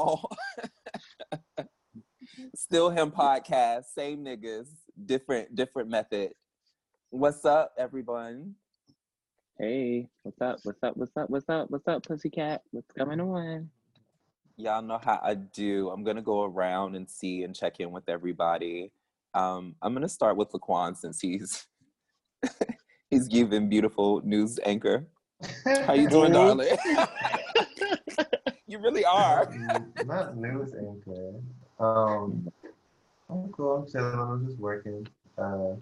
Zoom call. Still him podcast. Same niggas. Different, different method. What's up, everyone? Hey, what's up? What's up? What's up? What's up? What's up, pussycat? What's going on? Y'all know how I do. I'm gonna go around and see and check in with everybody. Um, I'm gonna start with Laquan since he's he's giving beautiful news anchor. How you doing, darling? you really are. Not news anchor. Um, I'm cool. I'm chilling. I'm just working. Uh,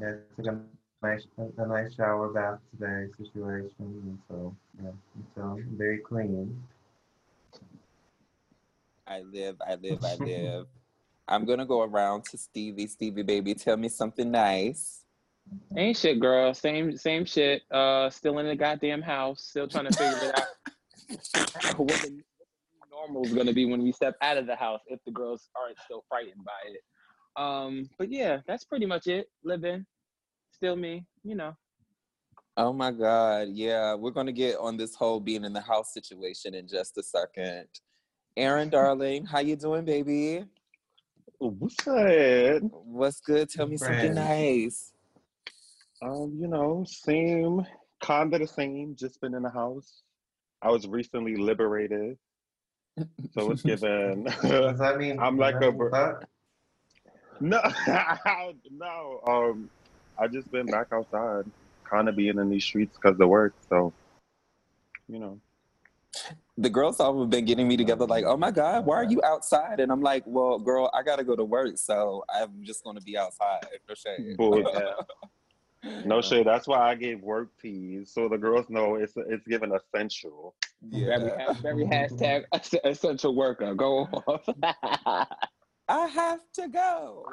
yeah, took a nice, a nice shower bath today situation, and so yeah, I'm very clean. I live, I live, I live. I'm gonna go around to Stevie. Stevie, baby, tell me something nice. Ain't shit, girl. Same, same shit. Uh, still in the goddamn house. Still trying to figure it out. what the normal is gonna be when we step out of the house if the girls aren't still frightened by it. Um, but yeah, that's pretty much it. Living, still me. You know. Oh my God. Yeah, we're going to get on this whole being in the house situation in just a second. Aaron, darling, how you doing, baby? What's up? What's good? Tell me something nice. Um, you know, same, kinda the same. Just been in the house. I was recently liberated, so it's given. Does that mean I'm like a mean no, no. Um, I just been back outside, kind of being in these streets because of work. So, you know, The girls all have been getting me together, like, oh my God, why are you outside? And I'm like, well, girl, I got to go to work, so I'm just going to be outside. No shade. Bull- no shade. That's why I gave work teas, so the girls know it's it's given essential. Yeah. ha- very hashtag essential worker. Go off. I have to go.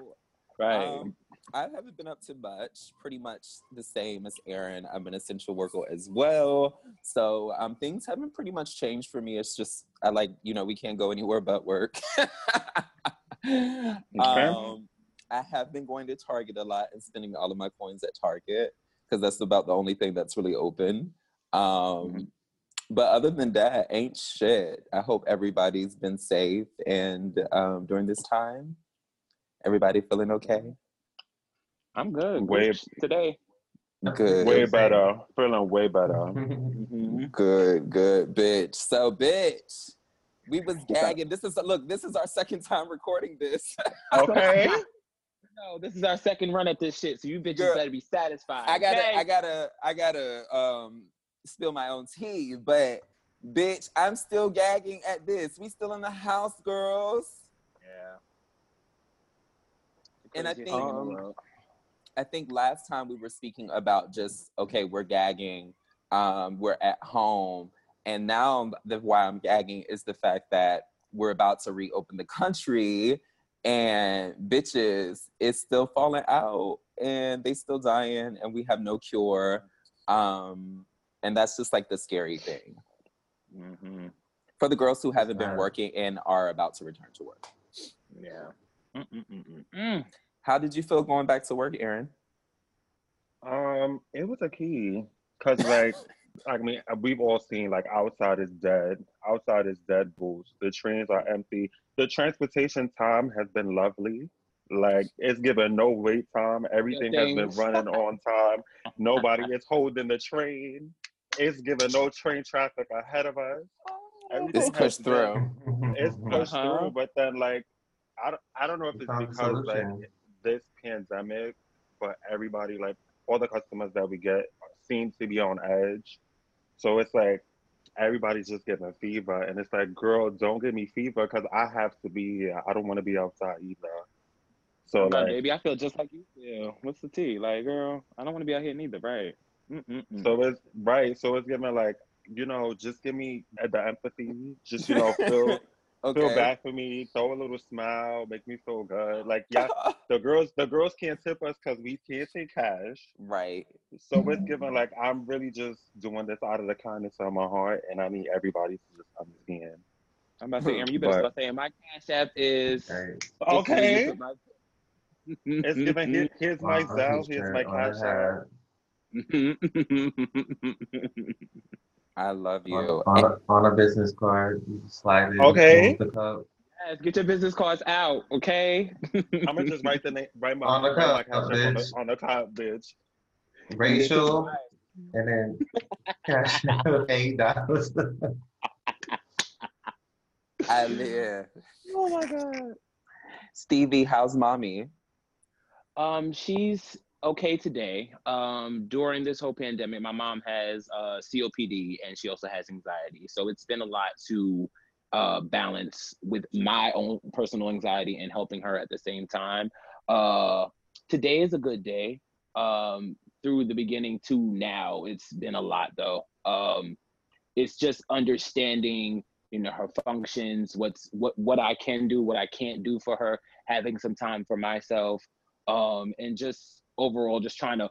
right. Um, I haven't been up to much. Pretty much the same as Aaron. I'm an essential worker as well. So um, things haven't pretty much changed for me. It's just I like you know we can't go anywhere but work. um, I have been going to Target a lot and spending all of my coins at Target because that's about the only thing that's really open. Um, But other than that, ain't shit. I hope everybody's been safe and um, during this time, everybody feeling okay. I'm good. Way- today. Good. Way better. Feeling way better. Mhm. Good, good, bitch. So, bitch, we was gagging. This is look. This is our second time recording this. Okay. No, this is our second run at this shit, so you bitches Girl, better be satisfied. I gotta, okay? I gotta, I gotta um spill my own tea. But, bitch, I'm still gagging at this. We still in the house, girls. Yeah. And I think- thing in the Um. I think last time we were speaking about just okay, we're gagging, um, we're at home, and now the why I'm gagging is the fact that we're about to reopen the country, and bitches is still falling out, and they still dying, and we have no cure, um, and that's just like the scary thing Mhm. for the girls who haven't been working and are about to return to work. Yeah. Mm-mm-mm-mm. How did you feel going back to work, Aaron? Um, it was a key because, like, I mean, we've all seen like outside is dead. Outside is dead. Boost. The trains are empty. The transportation time has been lovely. Like it's given no wait time. Everything has been running on time. Nobody is holding the train. It's given no train traffic ahead of us. Everything It's has pushed through. It's pushed Uh-huh. through, but then like, I don't, I don't know if You it's found a because like this pandemic, but everybody like all the customers that we get seem to be on edge. So it's like everybody's just getting a fever, and it's like, girl, don't give me fever because I have to be here. I don't want to be outside either. So like, baby, I feel just like you feel. What's the tea? Like, girl, I don't want to be out here neither, right? Mm-mm-mm. so it's right. So it's giving like, you know, just give me the empathy. Just you know, feel Okay. feel bad for me. Throw a little smile. Make me feel good. Like yeah, the girls the girls can't tip us because we can't take cash. right. So it's given like I'm really just doing this out of the kindness of my heart, and I need everybody to just understand. I'm about to say, Aaron, you better But- start saying my cash app is. Hey, Okay. Just so you put my- It's giving here, here's my Wow, Zelle, his here's my cash her app. I love you. On, on, a, on a business card, you slide it. Okay. The cup. Yes, get your business cards out, okay? I'm gonna just write the name, write my, On the write my cup, cash app on bitch. the, on the top, bitch. Rachel, and then cash out eight dollars. I live. oh my god. Stevie, how's mommy? Um, she's okay today. Um, during this whole pandemic, my mom has uh, COPD and she also has anxiety. So it's been a lot to uh, balance with my own personal anxiety and helping her at the same time. Uh, today is a good day. Um, through the beginning to now, it's been a lot though. Um, it's just understanding, you know, her functions, what's what what I can do, what I can't do for her, having some time for myself um, and just overall just trying to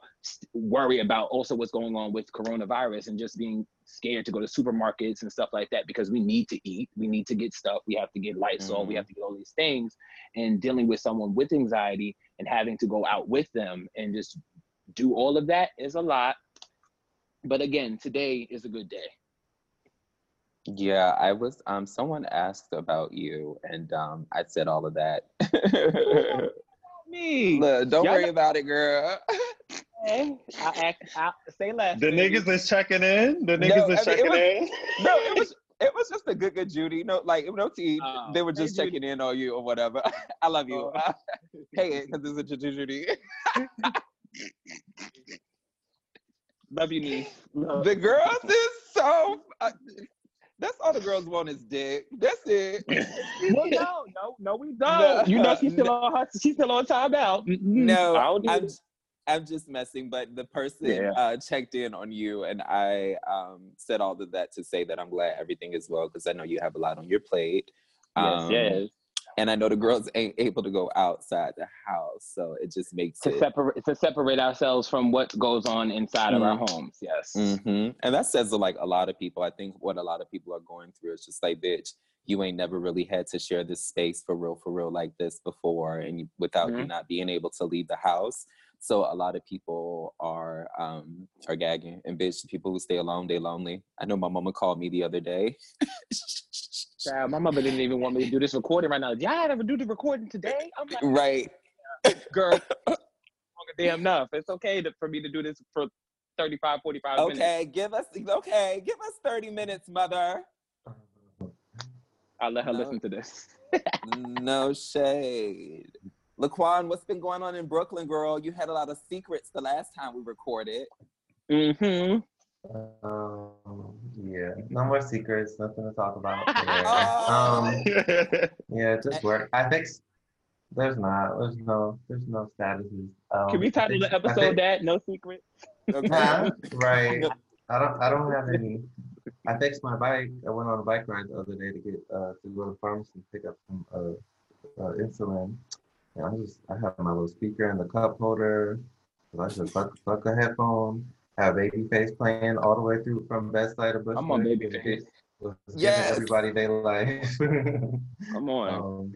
worry about also what's going on with coronavirus and just being scared to go to supermarkets and stuff like that because we need to eat we need to get stuff we have to get lights on we Mhm. have to get all these things and dealing with someone with anxiety and having to go out with them and just do all of that is a lot but again today is a good day Yeah, I was um someone asked about you and um I said all of that. me Look, don't Y'all worry know- about it, girl. I act I say less The baby. niggas is checking in. The No, niggas I mean, is checking was- in. no, it was it was just a good good Judy. No, like no tea. Oh, they were hey, just Judy. checking in on you or whatever. I love you. Oh. hey, because this is a Judy. love you niece Love- The girls is so. Uh, that's all the girls want is dick. That's it. Well, no, no, no, we don't. No, you know she's still no. on her. She's still on timeout. Mm-mm. No, I don't I'm. I'm just messing. But the person Yeah. uh, checked in on you, and I um, said all of that to say that I'm glad everything is well because I know you have a lot on your plate. Yes, Um, yes. And I know the girls ain't able to go outside the house, so it just makes To it. separate to separate ourselves from what goes on inside of our homes. Yes. hmm And that says like a lot of people. I think what a lot of people are going through is just like, bitch, you ain't never really had to share this space for real, for real like this before, and you, without you Mhm. not being able to leave the house. So a lot of people are um are gagging, and bitch, people who stay alone, they lonely. I know my mama called me the other day. Child, my mother didn't even want me to do this recording right now. Y'all ever do the recording today? I'm like, right. girl, damn enough. It's okay to, for me to do this for 35, 45 minutes. Okay, give us okay, give us 30 minutes, mother. I'll let her No. listen to this. no shade. Laquan, what's been going on in Brooklyn, girl? You had a lot of secrets the last time we recorded. Mm-hmm. Um, yeah, no more secrets, nothing to talk about. there. Oh. Um, yeah, just work. I think there's not. There's no. There's no statuses. Um, Can we title think- the episode think- that? No secrets. Okay. Right. I don't. I don't have any. I fixed my bike. I went on a bike ride the other day to get uh to go to the pharmacy and pick up some uh, uh insulin. And I just I have my little speaker and the cup holder. I just fuck fuck a headphone. Have Babyface playing all the way through from Bed-Stuy to Bushwick. I'm on and Babyface. get- was giving Yes. Everybody they life. Come on. um,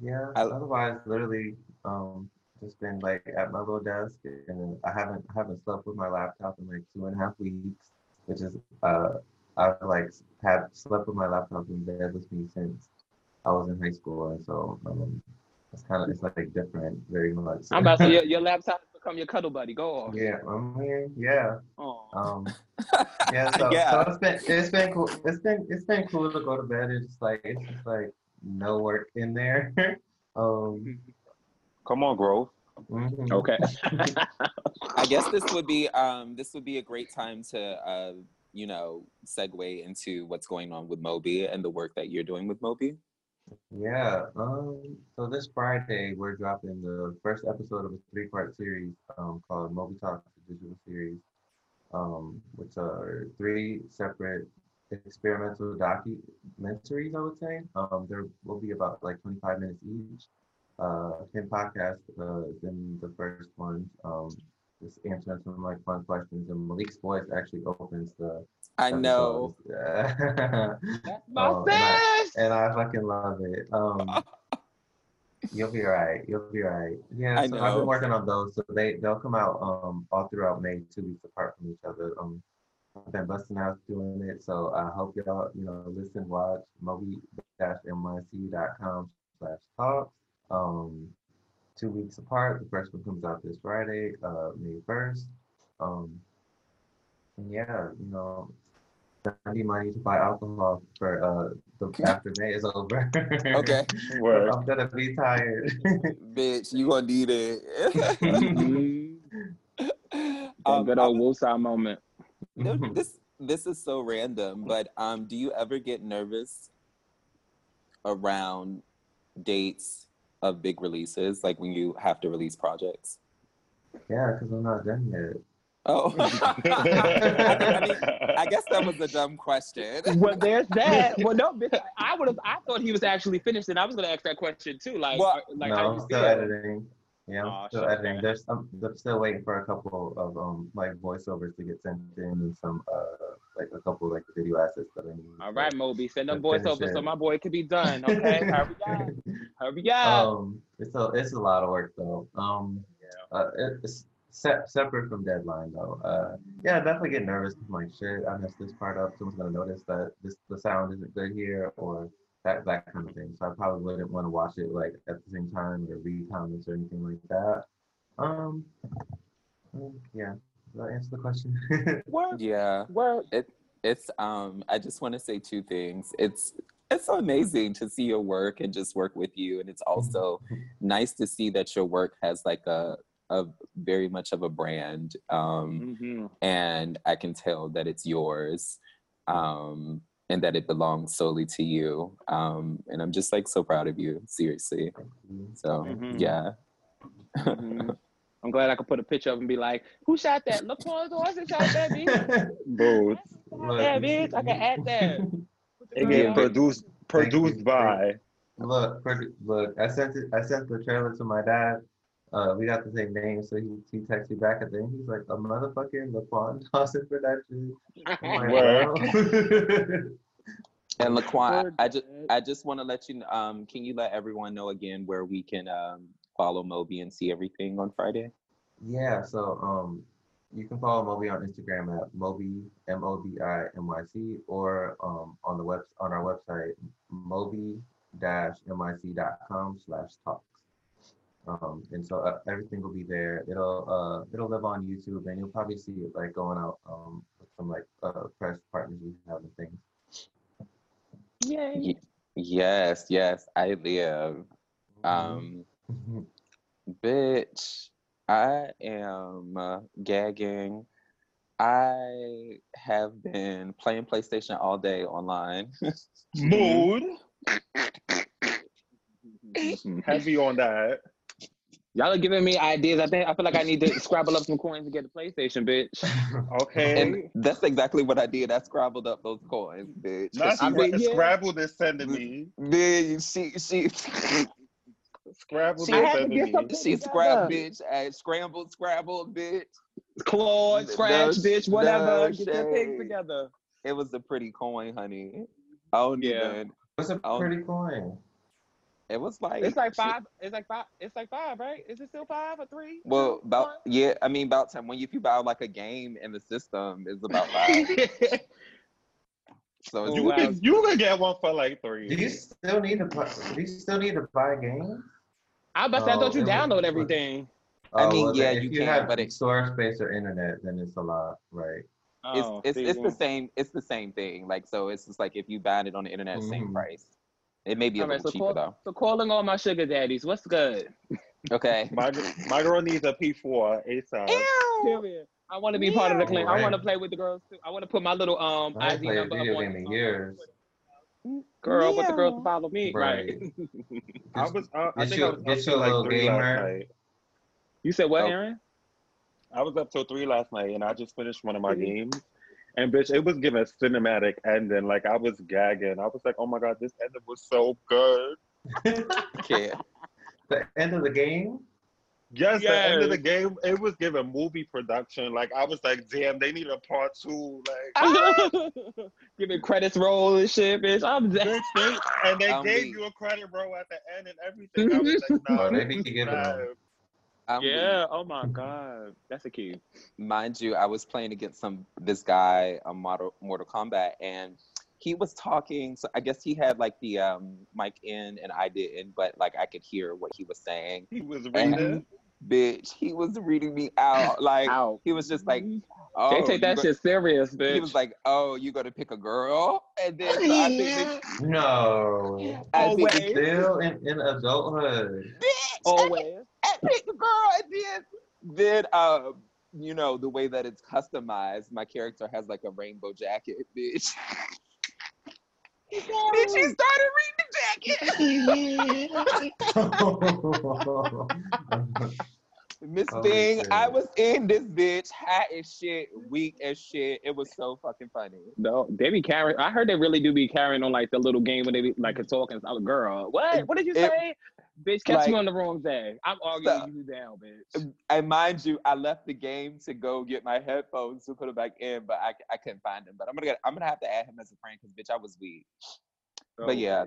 yeah. I- otherwise, literally, um, just been like at my little desk, and I haven't I haven't slept with my laptop in like two and a half weeks, which is uh I've like had slept with my laptop in bed with me since I was in high school, and so um, it's kind of it's like different, very much. I'm about to your, your laptop has become your cuddle buddy. Go off. yeah, I mean, yeah. Oh. Um, yeah, so, Yeah. so it's been it's been cool. It's been it's been cool to go to bed. It's just like it's just like no work in there. um, Come on, Grove. Mhm. Okay. I guess this would be um this would be a great time to uh you know segue into what's going on with Moby and the work that you're doing with Moby. Yeah. Um. So this Friday we're dropping the first episode of a three-part series um called Moby Talks, the digital series, um, which are three separate experimental documentaries. I would say. Um, there will be about like 25 minutes each. Uh, Kim podcast uh, is in the first one. Um, just answering some like fun questions, and Malik's voice actually opens the. I know. episodes. That's my Oh, and I- and I fucking love it. Um, You'll be right. You'll be right. Yeah, I so I've been working on those. So they they'll come out um all throughout May, two weeks apart from each other. Um, I've been busting out doing it. So I hope y'all you know listen, watch moby-nyc.com slash talks. Um, two weeks apart. The first one comes out this Friday, uh, May first. Um, and yeah, you know, I need money to buy alcohol for uh the after May is over. Okay. Word. I'm gonna be tired. Bitch, you gonna need it. That Um, good old was- woosah moment. this this is so random, but um, do you ever get nervous around dates of big releases, like when you have to release projects? yeah, because I'm not done yet. Oh, I, mean, I guess that was a dumb question. Well, there's that. Well, no, bitch, I would have. I thought he was actually finished, and I was gonna ask that question too. Like, Well, like no, how I'm you still feel? editing. Yeah, I'm Aw, still shit, editing. man. There's I'm, I'm still waiting for a couple of um like voiceovers to get sent in and some uh like a couple like video assets that I need. All right, Moby, send them finish voiceovers so it. my boy can be done. Okay, hurry up, hurry up. um, it's a it's a lot of work though. Um, uh, it, it's se- separate from deadline though. Uh, yeah, I definitely get nervous. I'm like, shit, I messed this part up. Someone's gonna notice that this the sound isn't good here, or that that kind of thing. So I probably wouldn't want to watch it like at the same time or read comments or anything like that. Um, yeah, does that answer the question? Word, Yeah. word. it's um i just want to say two things it's it's so amazing to see your work and just work with you and it's also nice to see that your work has like a a very much of a brand um hmm and i can tell that it's yours um and that it belongs solely to you um and i'm just like so proud of you seriously so Mhm. yeah Mhm. I'm glad I could put a picture of him and be like, "Who shot that? LaQuan Dawson shot that, bitch. Both. Yeah, bitch. I can add that." It Yeah. produced produced by. Look, look, I sent it. I sent the trailer to my dad. Uh, we got the same name, so he he texted me back and the end. He's like, a motherfucking Laquan Dawson production. I'm like, and laquan Word, i just. I just want to let you um can you let everyone know again where we can um follow Moby and see everything on Friday? yeah, so um, you can follow Moby on Instagram at Moby M O B I M Y C or um on the web on our website moby-nyc.com slash talks. Um, and so uh, everything will be there. It'll uh it'll live on YouTube, and you'll probably see it like going out um with some like uh press partners we have and things. Yay. Yes, yes, I live. Um, bitch, I am uh, gagging. I have been playing PlayStation all day online. Mood. Heavy on that. Y'all are giving me ideas. I think I feel like I need to scrabble up some coins and get a PlayStation, bitch. Okay. and that's exactly what I did. I scrabbled up those coins, bitch. Not I Scra- mean, yeah. Scrabble is sending me. Bitch, she she Scrabble She is had to sending get me. something- she together. scrabbed, bitch. I scrambled, scrabbled, bitch. Claude, No scratch, sh- bitch, whatever. no get your things together. It was a pretty coin, honey. I don't Yeah. even. was a Oh. pretty coin. It was like It's like shit. five. It's like five. It's like five, right? Is it still five or three? Well, about One? yeah, I mean about time when you, if you buy like a game in the system is about five. so it's Oh, You wow. can you can get one for like three. Do you three. still need to buy, do you still need to buy games? I bet I Oh, thought you it was- download everything. I mean, well, yeah, then you you can, have but it- storage space or internet, then it's a lot, right? it's Oh, it's, see, it's the same it's the same thing. Like so it's just like if you buy it on the internet, same Mhm. price. It may be a All right, little so cheaper call, so calling all my sugar daddies. What's good? Okay. My my girl needs a P4 ASAP. Period. I want to be part of the clan. I want to play with the girls too. I want to put my little um I ID ain't played a number video up on game in on- years. Girl, but the girls to follow me, right? Right. I was uh, I Get think you- I was get up you a till little like three gamer. last night. you said what, Oh. Aaron? I was up till three last night and I just finished one of my games. And bitch, it was giving cinematic ending. Like I was gagging. I was like, oh my god, this ending was so good. Okay. the end of the game? Yes, the end of the game, it was giving movie production. Like I was like, damn, they need a part two. Like Giving credits roll and shit, bitch. I'm bitch, dead. they, and they I'm gave weak. you a credit roll at the end and everything. I was like, nah, Oh, they this be is giving bad. them. I'm Yeah. Oh my god, that's a key. mind you, I was playing against some this guy on Mortal, Mortal Kombat, and he was talking. So I guess he had like the um, mic in, and I didn't, but like I could hear what he was saying. He was And reading. bitch, he was reading me out. Like Ow. he was just like, "Oh, they take that go-" shit serious, bitch. He was like, "Oh, you going to pick a girl?" And then so I think that, No. I think Always. Still in, in adulthood. bitch, always. And the girl, and then then um, you know the way that it's customized, my character has like a rainbow jacket, bitch. Bitch, he started reading the jacket. Miss oh, Thing, shit. I was in this bitch, hot as shit, weak as shit. It was so fucking funny. No, they be carrying. I heard they really do be carrying on like the little game when they be like talking. I'm a girl. What? What did you It- say? bitch, catch like- me on the wrong day. I'm arguing So- you down, bitch. And mind you, I left the game to go get my headphones to put it back in, but I, I couldn't find them. But I'm gonna get, I'm gonna have to add him as a friend because bitch, I was weak. But yeah,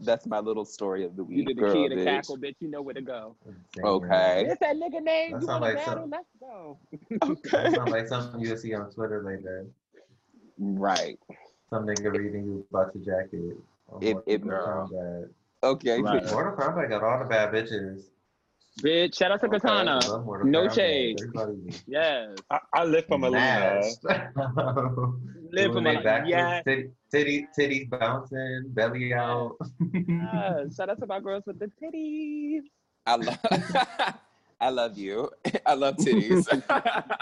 that's my little story of the you week. did the girl, key to bitch. cackle, bitch. You know where to go. Okay. What's that nigga name? That you want to like battle? some- Let's go. Okay. That Okay. sounds like something you'll see on Twitter later. Right. Some nigga reading you about your jacket. on It- Mortal it- Kombat. Okay. Right. Mortal Kombat got all the bad bitches. Bitch, shout out to Okay, Katana. No Kombat. shade. Yes. I, I live for Mileena. Mashed. Live for my they yeah. titty, titty, titties bouncing, belly out. yeah. Uh, shout out to my girls with the titties. I love. I love you. I love titties.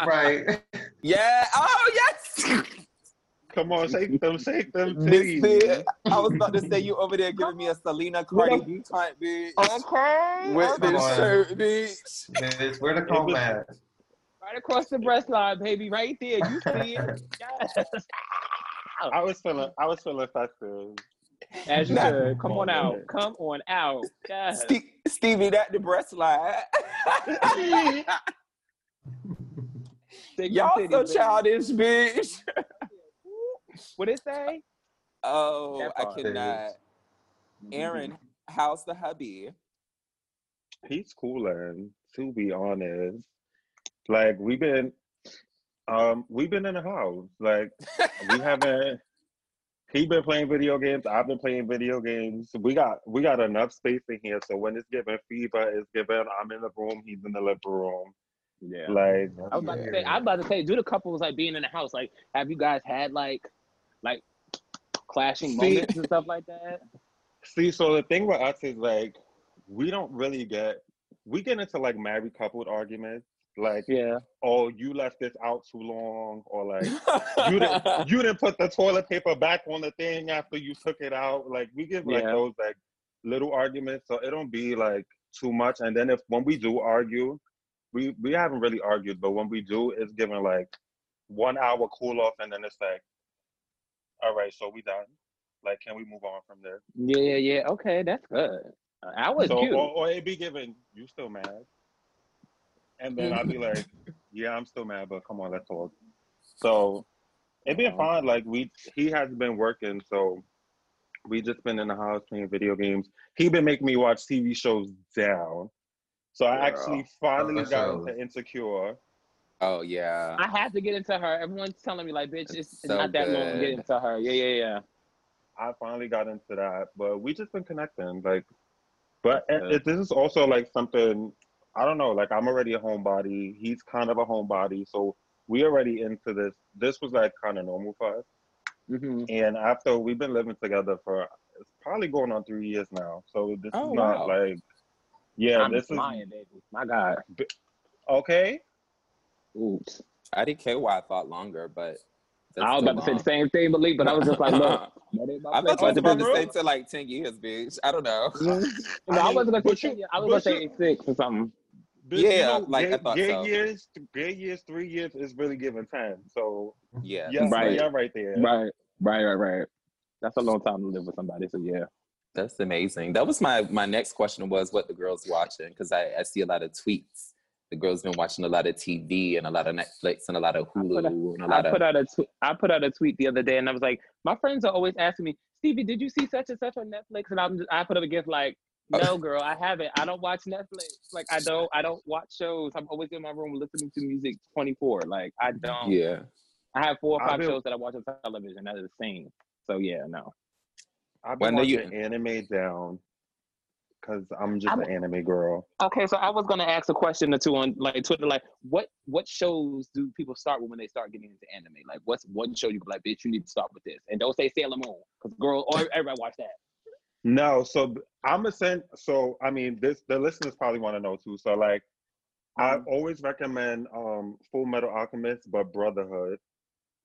right. yeah. Oh yes. Come on, shake them, shake them titties. I was about to say you over there giving me a Selena Cardi B type bitch. Okay. With Come this on. shirt, bitch. Bitch, where the comb at? Right across the breast line, baby. Right there. You see it. Yes. I was feeling, I was feeling festive. As you Nah. should. Come on Come on, out. man. Come on out. Yes. Ste- Stevie, that the breast line. Take Y'all titties, so baby. childish, bitch. What it say? Oh, That I cannot. Mm-hmm. Aaron, how's the hubby? He's cooling, to be honest. Like we've been, um, we've been in the house. Like we haven't. He been playing video games. I've been playing video games. We got we got enough space in here. So when it's given fever, it's given I'm in the room. He's in the living room. Yeah. Like I was about to say, I was about to say, do the couples like being in the house? Like, have you guys had like, like, clashing See- moments and stuff like that? See, so the thing with us is like we don't really get we get into like married coupled arguments. Like, Yeah. oh, you left this out too long, or like you didn't you didn't put the toilet paper back on the thing after you took it out. Like we give like Yeah. those like little arguments, so it don't be like too much. And then if when we do argue, we we haven't really argued, but when we do, it's given like one hour cool off, and then it's like, all right, so we done. Like, can we move on from there? Yeah, yeah, yeah. Okay, that's good. Uh, I was so, or, or it be given, you still mad? And then I'd be like, yeah, I'm still mad, but come on, let's talk. So it been fine. Like we, he has been working, so we just been in the house playing video games. He been making me watch TV shows down. So I Girl. actually finally Other got shows. into Insecure. oh yeah. I had to get into her. Everyone's telling me like, bitch, it's, it's so not that long to get into her. Yeah, yeah, yeah. I finally got into that, but we just been connecting. Like, but it, it, this is also like something I don't know. Like, I'm already a homebody. He's kind of a homebody, so we already into this. This was like kind of normal for us. hmm And after we've been living together for it's probably going on three years now. So this Oh, is not wow. like, yeah, I'm this flying, baby. My God. okay. Oops. I didn't care why I thought longer, but I was still about to say the same thing, Malik, but I was just like, look. that ain't my I place. thought you was about to say to like ten years, bitch. I don't know. no, I I wasn't gonna say you- 10, I was gonna you- say six or something. But Yeah, like, I gay, thought gay so. years, gay years, three years is really giving ten. So Yeah. yeah, Right. yeah, right there. Right, right, right, right. That's a long time to live with somebody. So yeah. That's amazing. That was my my next question was what the girls watching because I, I see a lot of tweets the girls been watching a lot of TV and a lot of Netflix and a lot of I Hulu put a- and a I lot of put out a tw- I put out a tweet the other day, and I was like, my friends are always asking me, Stevie, did you see such and such on Netflix? And I'm just, I put up a gift like. Uh, no, girl, I haven't. I don't watch Netflix. Like I don't I don't watch shows. I'm always in my room listening to music 24. Like I don't. yeah. I have four or five been- shows that I watch on television. That is the same. So yeah, no. I've When been do you- watching anime down because I'm just I'm- an anime girl. Okay, so I was gonna ask a question or two on like Twitter, like what what shows do people start with when they start getting into anime? Like what's one show you can be like, bitch, you need to start with this, and don't say Sailor Moon, because girl, or everybody watch that. No, so I'm a sent. So I mean, this the listeners probably want to know too. So like, I Mhm. always recommend um Fullmetal Alchemist, but Brotherhood.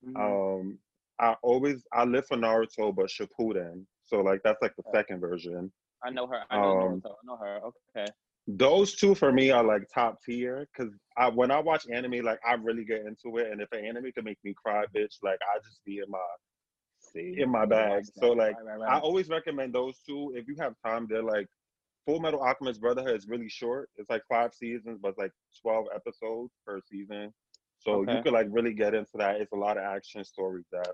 Mhm. Um, I always I live for Naruto, but Shippuden. So like that's like the Okay. second version. I know her. I know um, Naruto. I know her. Okay. Those two for me are like top tier because I when I watch anime, like I really get into it, and if an anime can make me cry, bitch, like I just be in my See, in my bag. So like Right, right, I always recommend those two if you have time. They're like Fullmetal Alchemist Brotherhood is really short. It's like five seasons, but it's like twelve episodes per season. So Okay. you could like really get into that. It's a lot of action stories that.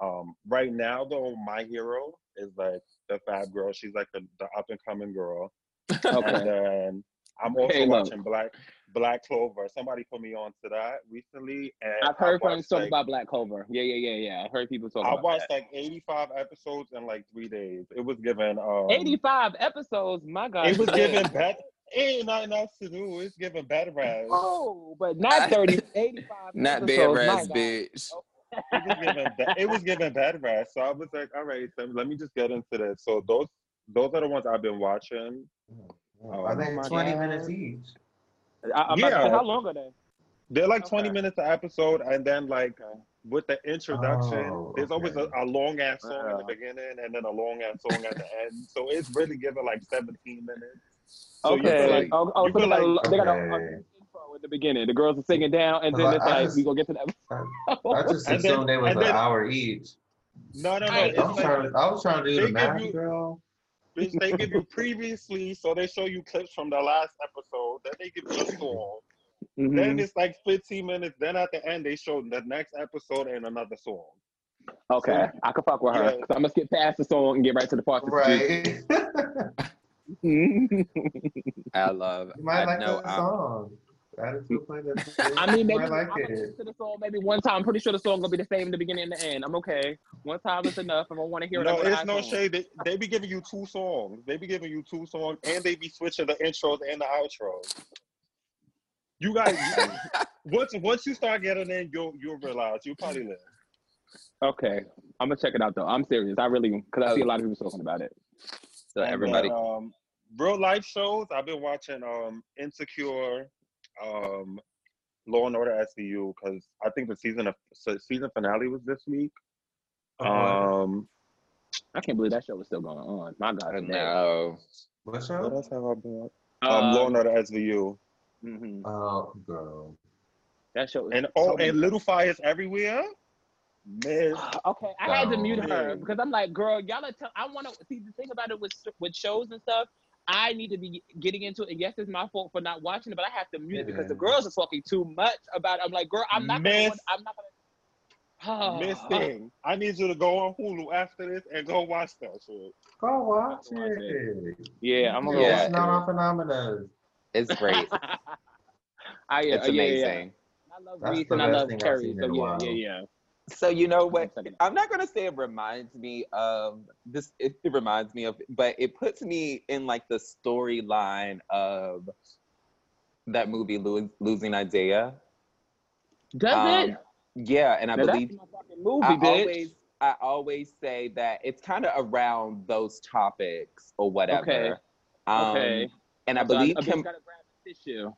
Um, right now though, my hero is like the Fab Girl. She's like the, the up and coming girl. And then I'm also Halo. watching Black Black Clover. Somebody put me on to that recently, and I've heard I friends watched, talk like, about Black Clover. Yeah, yeah, yeah, yeah. I heard people talk about it. I watched that. like 85 episodes in like three days. It was given. Um, 85 episodes. My God. It was given bad. Ain't nothing else to do. It's given bad rap. Oh, but not 30, 85. Not bad episodes. My ass God. bitch. It was given. ba- it was given bad rap. So I was like, all right, so let me just get into this. So those those are the ones I've been watching. I think 20 God. minutes each. I, I'm about to say, Yeah. how long are they? They're like Okay. 20 minutes an episode, and then like with the introduction, Oh, there's always a, a long ass song in the uh-huh. beginning, and then a long ass song at the end. So it's really given like 17 minutes. So okay. like oh, oh, so they feel got, a, they got a, a Okay. intro at the beginning. The girls are singing down, and then Well, it's I like, just- we gonna get to that. I just And then- assumed they was an then- hour each. no, no, no. I- I was, like, trying, I was trying to do the math, you- girl. Bitch, they give you previously, so they show you clips from the last episode. Then they give you a song. Mhm. Then it's like 15 minutes. Then at the end, they show the next episode and another song. Okay, I can fuck with her. So I'm gonna skip past the song and get right to the part. that's Right. juicy. I love. you might I like know. that I'm- song. That is the playlist. I mean, maybe might like I'm gonna it. to the song maybe one time. I'm pretty sure the song gonna be the same in the beginning and the end. I'm okay. One time is enough. If I want to hear it, No, I'm gonna it's no iPhone. shade. They, they be giving you two songs. They be giving you two songs, and they be switching the intros and the outros. You guys, once once you start getting in, you'll you'll realize you'll probably live. Okay, I'm gonna check it out though. I'm serious. I really because I see a lot of people talking about it. So And everybody, then, um, real life shows. I've been watching um Insecure, um, Law and Order SVU because I think the season of so season finale was this week. Uh-huh. Um, I can't believe that show was still going on. My God, I today. know. What what show? else have I been? watching? Uh, Um, Law and Order SVU, mhm. Oh, girl. That show. Is and oh, so many- and Little Fires everywhere. Man, Okay, I had to mute her because I'm like, girl, y'all are. Tell- I want to see the thing about it with with shows and stuff. I need to be getting into it, and yes, it's my fault for not watching it, but I have to mute it It because the girls are talking too much about. It. I'm like, girl, I'm not. Gonna, Miss- I'm not gonna. Miss Thing, I need you to go on Hulu after this and go watch that shit. Go watch Go watch it. Yeah, I'm gonna. Yeah. It's not on phenomena. It's great. I, yeah, It's uh, yeah, yeah. amazing. I love That's Reese and I love thing I've Kerry. seen So yeah, yeah, yeah. So you know what? I'm not gonna say it reminds me of this. It, it reminds me of, but it puts me in like the storyline of that movie, Lo- Losing Isaiah. Does Um, it? Yeah, and I Now, that's believe my fucking movie, I bitch. always I always say that it's kind of around those topics or whatever. Okay. Um, Okay. And I So believe a bitch Kim, gotta grab the tissue.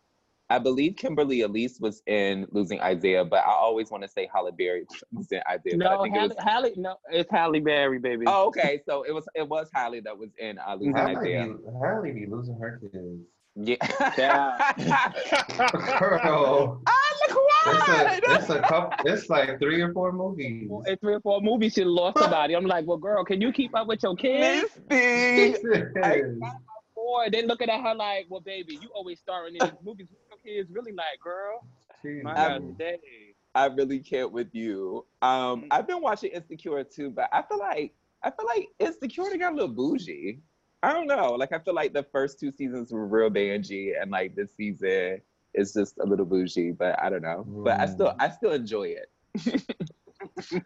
I believe Kimberly Elise was in Losing Isaiah, but I always want to say Halle Berry was in Isaiah. I No, think it Halle, was. Halle, no, it's Halle Berry, baby. Oh, okay. So it was it was Halle that was in uh, Losing Halle Isaiah. be, Halle be losing her kids. Yeah. Girl, ah, look it's a, it's a couple. It's like three or four movies. Well, in three or four movies, she lost somebody. I'm like, well, girl, can you keep up with your kids? Misty. Boy, they looking at her like, well, baby, you always starring in these movies. Kids really like, girl. My God, today. I really can't with you. Um, Mm. I've been watching Insecure too, but I feel like I feel like Insecure got a little bougie. I don't know. Like I feel like the first two seasons were real bangy, and like this season is just a little bougie. But I don't know. But I still I still enjoy it.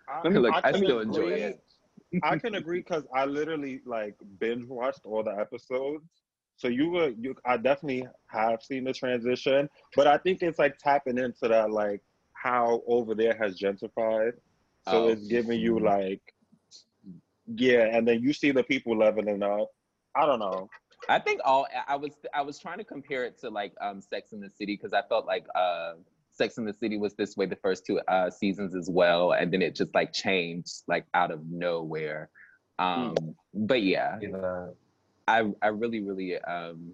I, Look, I can still enjoy it. I can agree because I literally like binge watched all the episodes. So you were you I definitely have seen the transition, but I think it's like tapping into that like how over there has gentrified. So Oh. it's giving you like yeah, and then you see the people leveling up. I don't know. I think all I was I was trying to compare it to like um Sex in the City because I felt like uh Sex in the City was this way the first two uh seasons as well, and then it just like changed like out of nowhere. Um but yeah, You know, I I really really um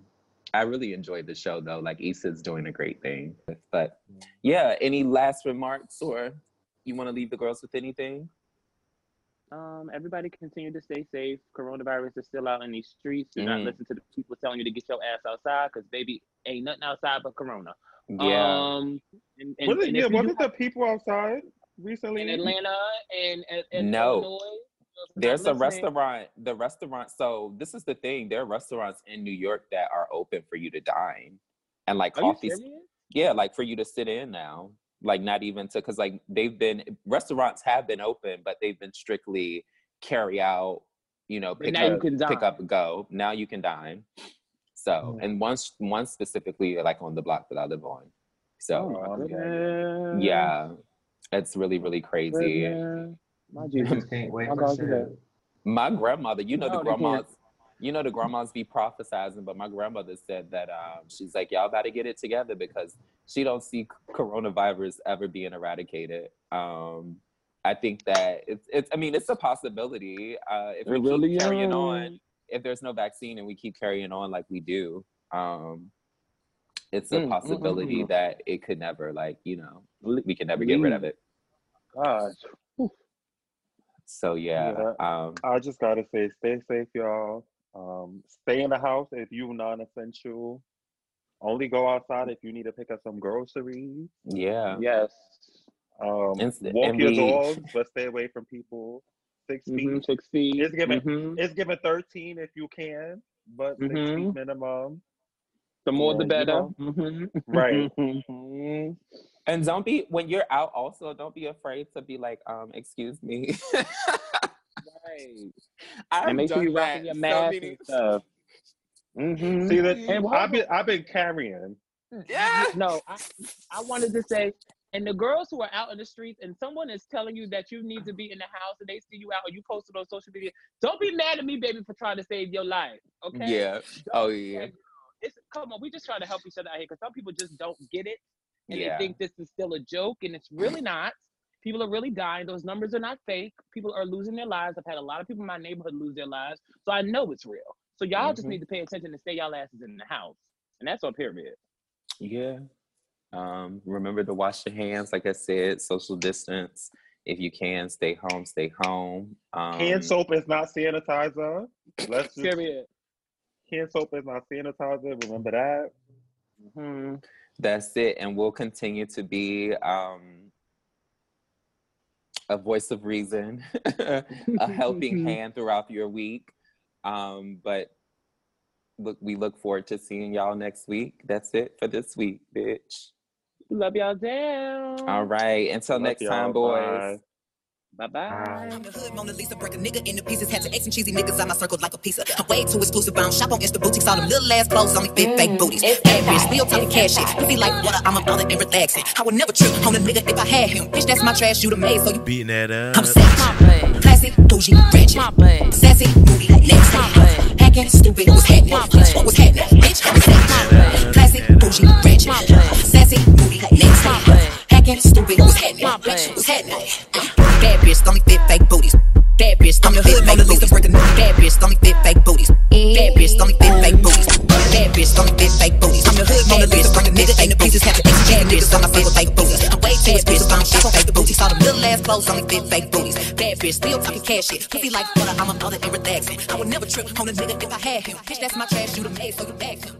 I really enjoyed the show though. Like Issa's doing a great thing. But yeah, any last remarks or you want to leave the girls with anything? Um, everybody continue to stay safe. Coronavirus is still out in these streets. Do not Mhm. listen to the people telling you to get your ass outside because baby ain't nothing outside but corona. Yeah. Um and, and, was it and yeah, wasn't the people outside recently? in Atlanta and, and, and No. Illinois. There's a restaurant, the restaurant. So this is the thing. There are restaurants in New York that are open for you to dine, and like Are coffee. Yeah, like for you to sit in now. Like not even to because like they've been restaurants have been open, but they've been strictly carry out. You know, pick you up, can pick up, and go. Now you can dine. So Yeah. and once one specifically like on the block that I live on. Oh So Oh, goodness. yeah, it's really really crazy. Goodness. My Jesus. can't wait I'll for go do that. shit. My grandmother, you know No, the grandmas, you know the grandmas be prophesizing, but my grandmother said that um, she's like, y'all to get it together because she don't see coronavirus ever being eradicated. Um, I think that it's, it's, I mean, it's a possibility uh, if It we really keep carrying is. on. If there's no vaccine and we keep carrying on like we do, um, it's a Mm, mm, mm, possibility mm. that it could never, like, you know, we can never get rid of it. Gosh. So yeah, um, I just gotta say, stay safe, y'all. Um, stay in the house if you non-essential. Only go outside if you need to pick up some groceries. yeah. Yes. Um, And walk and your we- dogs, but stay away from people. 6 feet. Mhm, Six feet. It's given- Mhm. It's given thirteen if you can, but 6 Mhm. feet minimum. The more the Yeah, you better. know. Mhm. Right. And don't be when you're out. Also, don't be afraid to be like, um, excuse me. Right. I've And make sure you rocking that your so mask many- and stuff. Mhm. See that? And I've been I've been carrying. Yeah. No, I, I wanted to say, and the girls who are out in the streets and someone is telling you that you need to be in the house and they see you out and you posted on social media, don't be mad at me, baby, for trying to save your life. Okay? Yeah. Don't Oh yeah. It's come on, we just trying to help each other out here because some people just don't get it and Yeah. they think this is still a joke and it's really not. People are really dying. Those numbers are not fake. People are losing their lives. I've had a lot of people in my neighborhood lose their lives. So I know it's real. So y'all just Mhm. need to pay attention and stay y'all asses in the house. And that's on period. Yeah. Um, remember to wash your hands, like I said, social distance. If you can, stay home, stay home. Um, Hand soap is not sanitizer. Let's just Period. hand soap is not sanitizer. Remember that. hmm That's it. And we'll continue to be um, a voice of reason, a helping hand throughout your week. Um, but look, we look forward to seeing y'all next week. That's it for this week, bitch. Love y'all down. All right. Until Love next time, boys. Bye. Bye bye. I'm the hood Mona Lisa, break a nigga into pieces. Had to X and cheesy niggas on my circle like a pizza. I'm way too exclusive, I don't shop on Insta boutiques. All them little ass clothes, only fit fake booties. Bad bitch, still talking cash shit. Pussy like water, I'm a baller and relaxing. I would never trip on a nigga if I had him. Bitch, that's my trash, you the maid, so you Beating that up. I'm a savage. Classy, bougie, ratchet. Sassy, moody, nasty. Hacking, stupid, what's happening? Bitch, what was happening? Bitch, I'm a savage. Classy, bougie, ratchet. Sassy, moody, nasty. Hacking, stupid, what's happening? Bitch, what's happening? Uh, Bad bitch, only fit fake booties. Bad bitch, only fit fake booties. Bad bitch, only fit fake booties. Bad bitch, only fit fake booties. Bad bitch, only fit fake booties. I'm your hood Mona Lisa, break a nigga ain't the pieces. Have to exchange niggas on my favorite fake booties. I'm way I don't shop on fake booties. All them little ass clothes, only fit fake booties. Bad bitch, still talking cash shit. Pussy like butter, I'm a mother and relaxing. I would never trip on a nigga if I had him. Bitch, that's my trash, you the maid, so you back him. I'm a savage.